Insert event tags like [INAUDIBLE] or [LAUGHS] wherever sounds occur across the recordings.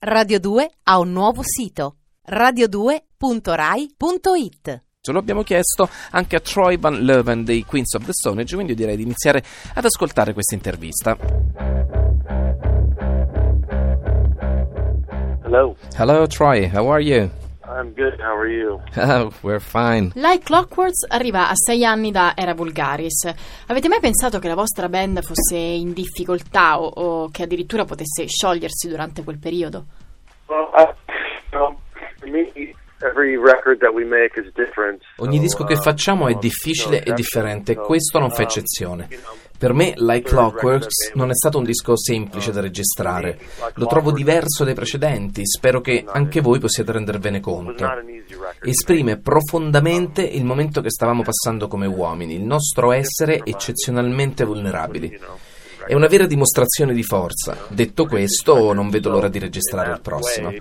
Radio 2 ha un nuovo sito radio2.rai.it Ce lo abbiamo chiesto anche a Troy Van Leuven dei Queens of the Stone Age, quindi io direi di iniziare ad ascoltare questa intervista. Hello. Hello Troy, how are you? I'm good. How are you? [LAUGHS] Oh, we're fine. Like Clockworks arriva a sei anni da Era Vulgaris. Avete mai pensato che la vostra band fosse in difficoltà o, o che addirittura potesse sciogliersi durante quel periodo? Well, I, you know, for me, every record that we make is different. Ogni disco che uh, facciamo è difficile e differente, questo non fa um, eccezione. Per me Like Clockworks non è stato un disco semplice da registrare, lo trovo diverso dai precedenti, spero che anche voi possiate rendervene conto. Esprime profondamente il momento che stavamo passando come uomini, il nostro essere eccezionalmente vulnerabili. È una vera dimostrazione di forza. Detto questo, non vedo l'ora di registrare il prossimo. Know?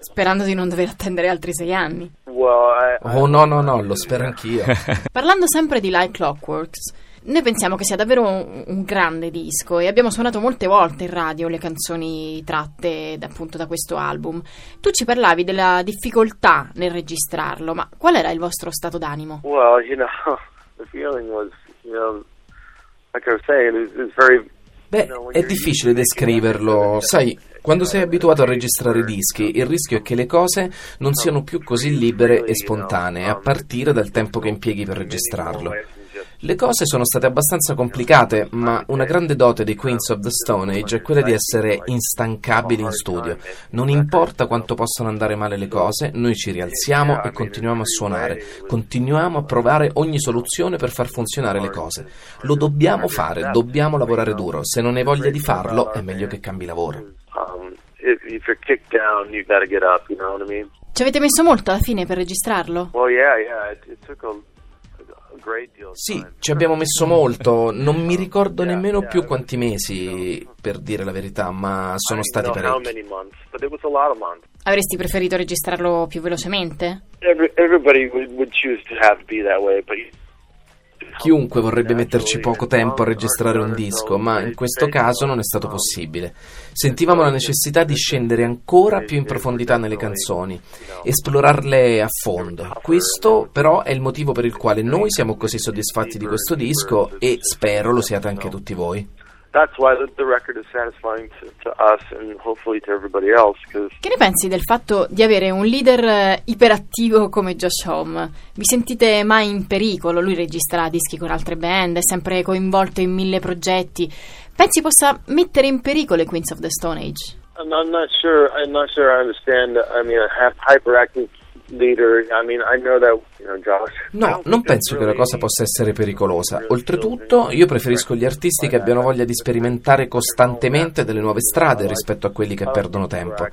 Sperando di non dover attendere altri sei anni. I, I- Oh no, no, no, lo spero anch'io. [LAUGHS] Parlando sempre di Like Clockworks, noi pensiamo che sia davvero un, un grande disco e abbiamo suonato molte volte in radio le canzoni tratte da- appunto da questo album. Tu ci parlavi della difficoltà nel registrarlo, ma qual era il vostro stato d'animo? well, you know, [LAUGHS] the feeling was, you know, like I was saying, it was, it was very. Beh, è difficile descriverlo. Sai, quando sei abituato a registrare dischi, il rischio è che le cose non siano più così libere e spontanee, a partire dal tempo che impieghi per registrarlo. Le cose sono state abbastanza complicate, ma una grande dote dei Queens of the Stone Age è quella di essere instancabili in studio. Non importa quanto possano andare male le cose, noi ci rialziamo e continuiamo a suonare, continuiamo a provare ogni soluzione per far funzionare le cose. Lo dobbiamo fare, dobbiamo lavorare duro. Se non hai voglia di farlo, è meglio che cambi lavoro. Ci avete messo molto alla fine per registrarlo? Well, yeah, yeah. It, it Sì, ci abbiamo messo molto, non mi ricordo nemmeno più quanti mesi, per dire la verità, ma sono stati parecchi. Avresti preferito registrarlo più velocemente? Everybody would, would choose to have be that way, but you- Chiunque vorrebbe metterci poco tempo a registrare un disco, ma in questo caso non è stato possibile. Sentivamo la necessità di scendere ancora più in profondità nelle canzoni, esplorarle a fondo. Questo però è il motivo per il quale noi siamo così soddisfatti di questo disco e spero lo siate anche tutti voi. That's why the, the record is satisfying to, to us and hopefully to everybody else. Because Che ne pensi del fatto di avere un leader eh, iperattivo come Josh Home? Vi sentite mai in pericolo? Lui registra dischi con altre band, è sempre coinvolto in mille progetti. Pensi possa mettere in pericolo i Queens of the Stone Age? I'm, I'm not sure. I'm not sure I understand. I mean, a hyperactive No, non penso che la cosa possa essere pericolosa. Oltretutto, io preferisco gli artisti che abbiano voglia di sperimentare costantemente delle nuove strade rispetto a quelli che perdono tempo.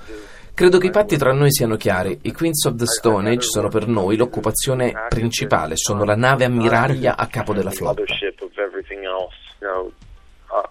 Credo che i patti tra noi siano chiari. I Queens of the Stone Age sono per noi l'occupazione principale, sono la nave ammiraglia a capo della flotta.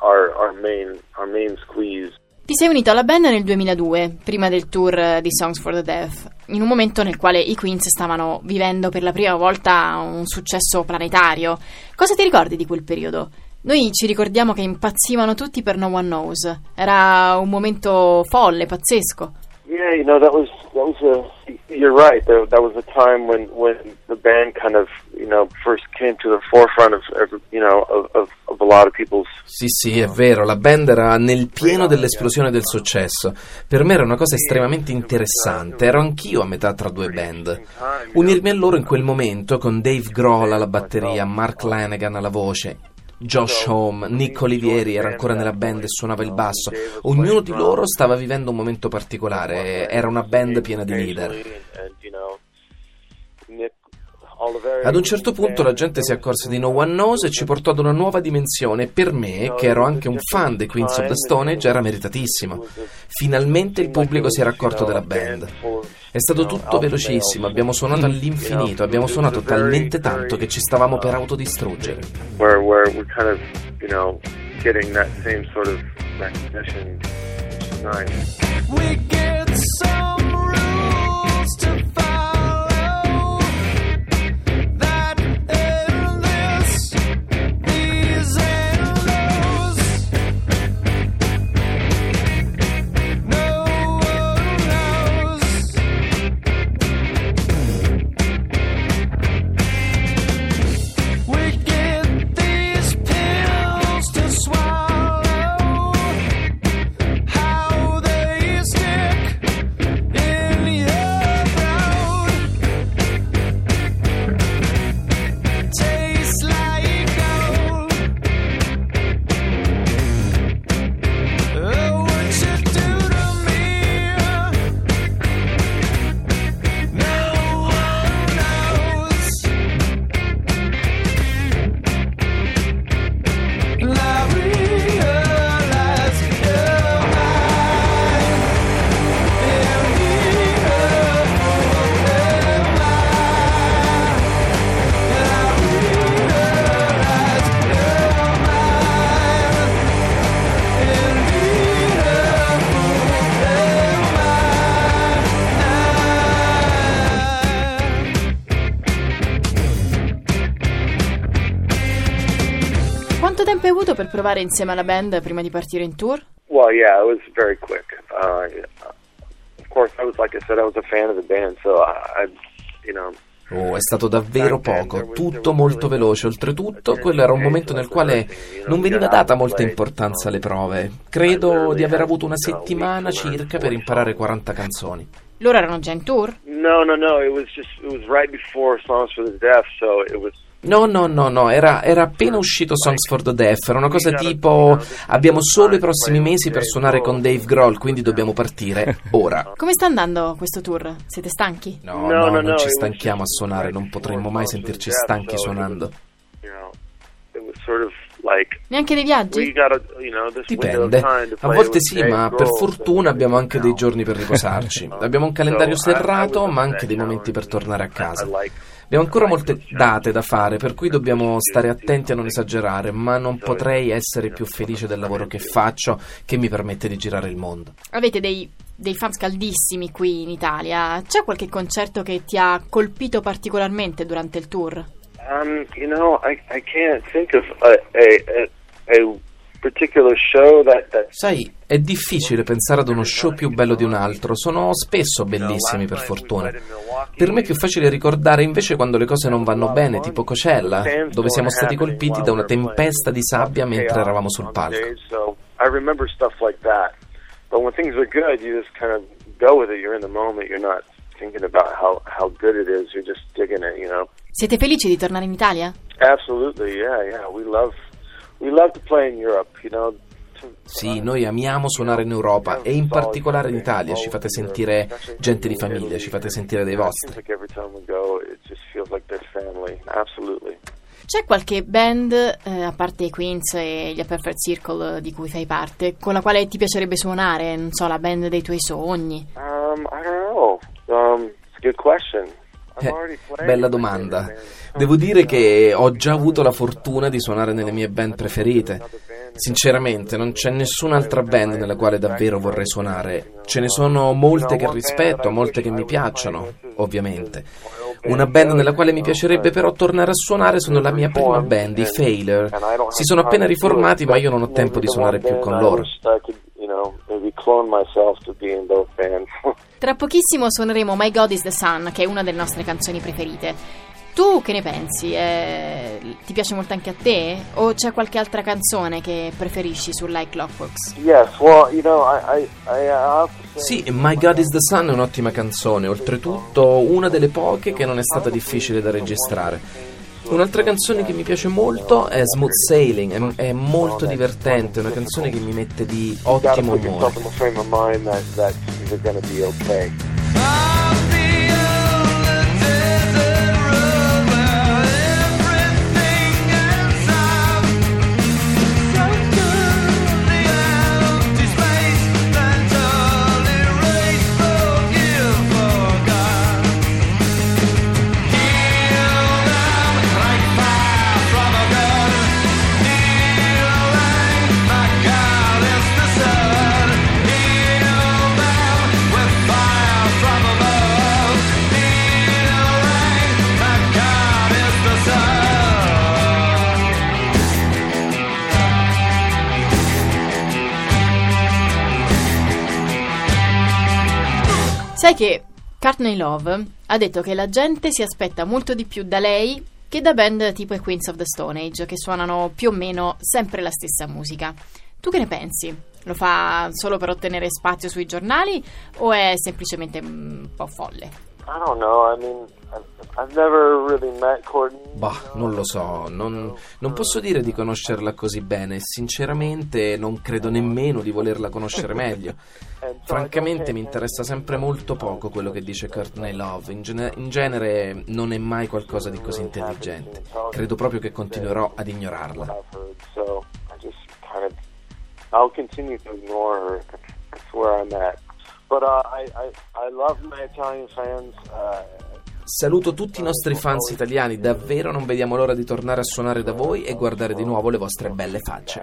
Our our main our main squeeze. Ti sei unito alla band nel 2002, prima del tour di Songs for the Deaf, in un momento nel quale i Queens stavano vivendo per la prima volta un successo planetario. Cosa ti ricordi di quel periodo? Noi ci ricordiamo che impazzivano tutti per No One Knows. Era un momento folle, pazzesco. Yeah, you know that was that was a. You're right. That, that was a time when when the band kind of you know first came to the forefront of you know of, of a lot of people's. Sì, sì, è vero, la band era nel pieno dell'esplosione del successo. Per me era una cosa estremamente interessante, ero anch'io a metà tra due band. Unirmi a loro in quel momento con Dave Grohl alla batteria, Mark Lanegan alla voce, Josh Home, Nick Olivieri era ancora nella band e suonava il basso. Ognuno di loro stava vivendo un momento particolare, era una band piena di leader. Ad un certo punto la gente si accorse di No One Knows e ci portò ad una nuova dimensione per me, che ero anche un fan dei Queens of the Stone Age, era meritatissimo. Finalmente il pubblico si era accorto della band. È stato tutto velocissimo, abbiamo suonato all'infinito, abbiamo suonato talmente tanto che ci stavamo per autodistruggere. We get some rules to subito per provare insieme alla band prima di partire in tour? Well, yeah, it was very quick. Uh, of course, I was like I said, I was a fan of the band, so I, I you know. Oh, è stato davvero poco, tutto molto veloce. Oltretutto, quello era un momento nel quale non veniva data molta importanza alle prove. Credo di aver avuto una settimana circa per imparare 40 canzoni. Loro erano già in tour? No, no, no. It was just it was right before Songs for the Deaf, so it was. No, no, no, no, era, era appena uscito Songs for the Deaf, era una cosa tipo abbiamo solo i prossimi mesi per suonare con Dave Grohl, quindi dobbiamo partire [LAUGHS] ora. Come sta andando questo tour? Siete stanchi? No, no, non ci stanchiamo a suonare, non potremmo mai sentirci stanchi suonando. Neanche dei viaggi? Dipende, a volte sì, ma per fortuna abbiamo anche dei giorni per [LAUGHS] riposarci. Abbiamo un calendario serrato, ma anche dei momenti per tornare a casa. Abbiamo ancora molte date da fare, per cui dobbiamo stare attenti a non esagerare, ma non potrei essere più felice del lavoro che faccio, che mi permette di girare il mondo. Avete dei, dei fans caldissimi qui in Italia. C'è qualche concerto che ti ha colpito particolarmente durante il tour? Um, you know, I I can't think of a a, a, Sai, è difficile pensare ad uno show più bello di un altro, sono spesso bellissimi per fortuna. Per me è più facile ricordare invece quando le cose non vanno bene, tipo Coachella, dove siamo stati colpiti da una tempesta di sabbia mentre eravamo sul palco. So I remember stuff like that. But when things are good, you just kind of go with it. You're in the moment. You're not thinking about how how good it is. You're just digging it. You know. Siete felici di tornare in Italia? Absolutely. Yeah. Yeah. We love Sì, noi amiamo suonare in Europa e in particolare in Italia, ci fate sentire gente di famiglia, ci fate sentire dei vostri. C'è qualche band, eh, a parte i Queens e gli A Perfect Circle eh, di cui fai parte, con la quale ti piacerebbe suonare? Non so, la band dei tuoi sogni? Um, I don't know. Um, it's a good question. Eh, bella domanda. Devo dire che ho già avuto la fortuna di suonare nelle mie band preferite. Sinceramente, non c'è nessun'altra band nella quale davvero vorrei suonare. Ce ne sono molte che rispetto, molte che mi piacciono, ovviamente. Una band nella quale mi piacerebbe però tornare a suonare sono la mia prima band, i Failure. Si sono appena riformati, ma io non ho tempo di suonare più con loro. [LAUGHS] Tra pochissimo suoneremo My God is the Sun, che è una delle nostre canzoni preferite. Tu che ne pensi? Eh, ti piace molto anche a te? O c'è qualche altra canzone che preferisci su Like Clockworks? yes, well, you know, I, I, I have to say. Sì, My God is the Sun è un'ottima canzone, oltretutto una delle poche che non è stata difficile da registrare. Un'altra canzone che mi piace molto è Smooth Sailing, è, è molto divertente, è una canzone che mi mette di ottimo umore. Sai che Courtney Love ha detto che la gente si aspetta molto di più da lei che da band tipo i Queens of the Stone Age, che suonano più o meno sempre la stessa musica. Tu che ne pensi? Lo fa solo per ottenere spazio sui giornali o è semplicemente un po' folle? I don't know. I mean, Bah, non lo so, non, non posso dire di conoscerla così bene, sinceramente non credo nemmeno di volerla conoscere meglio. [LAUGHS] Francamente mi interessa sempre molto poco quello che dice Courtney Love, in, gene- in genere non è mai qualcosa di così intelligente. Credo proprio che continuerò ad ignorarla. I'll continue to ignore her. That's where I'm at. But uh, I, I, I love my Italian fans. Uh, Saluto tutti i nostri fans italiani, davvero non vediamo l'ora di tornare a suonare da voi e guardare di nuovo le vostre belle facce.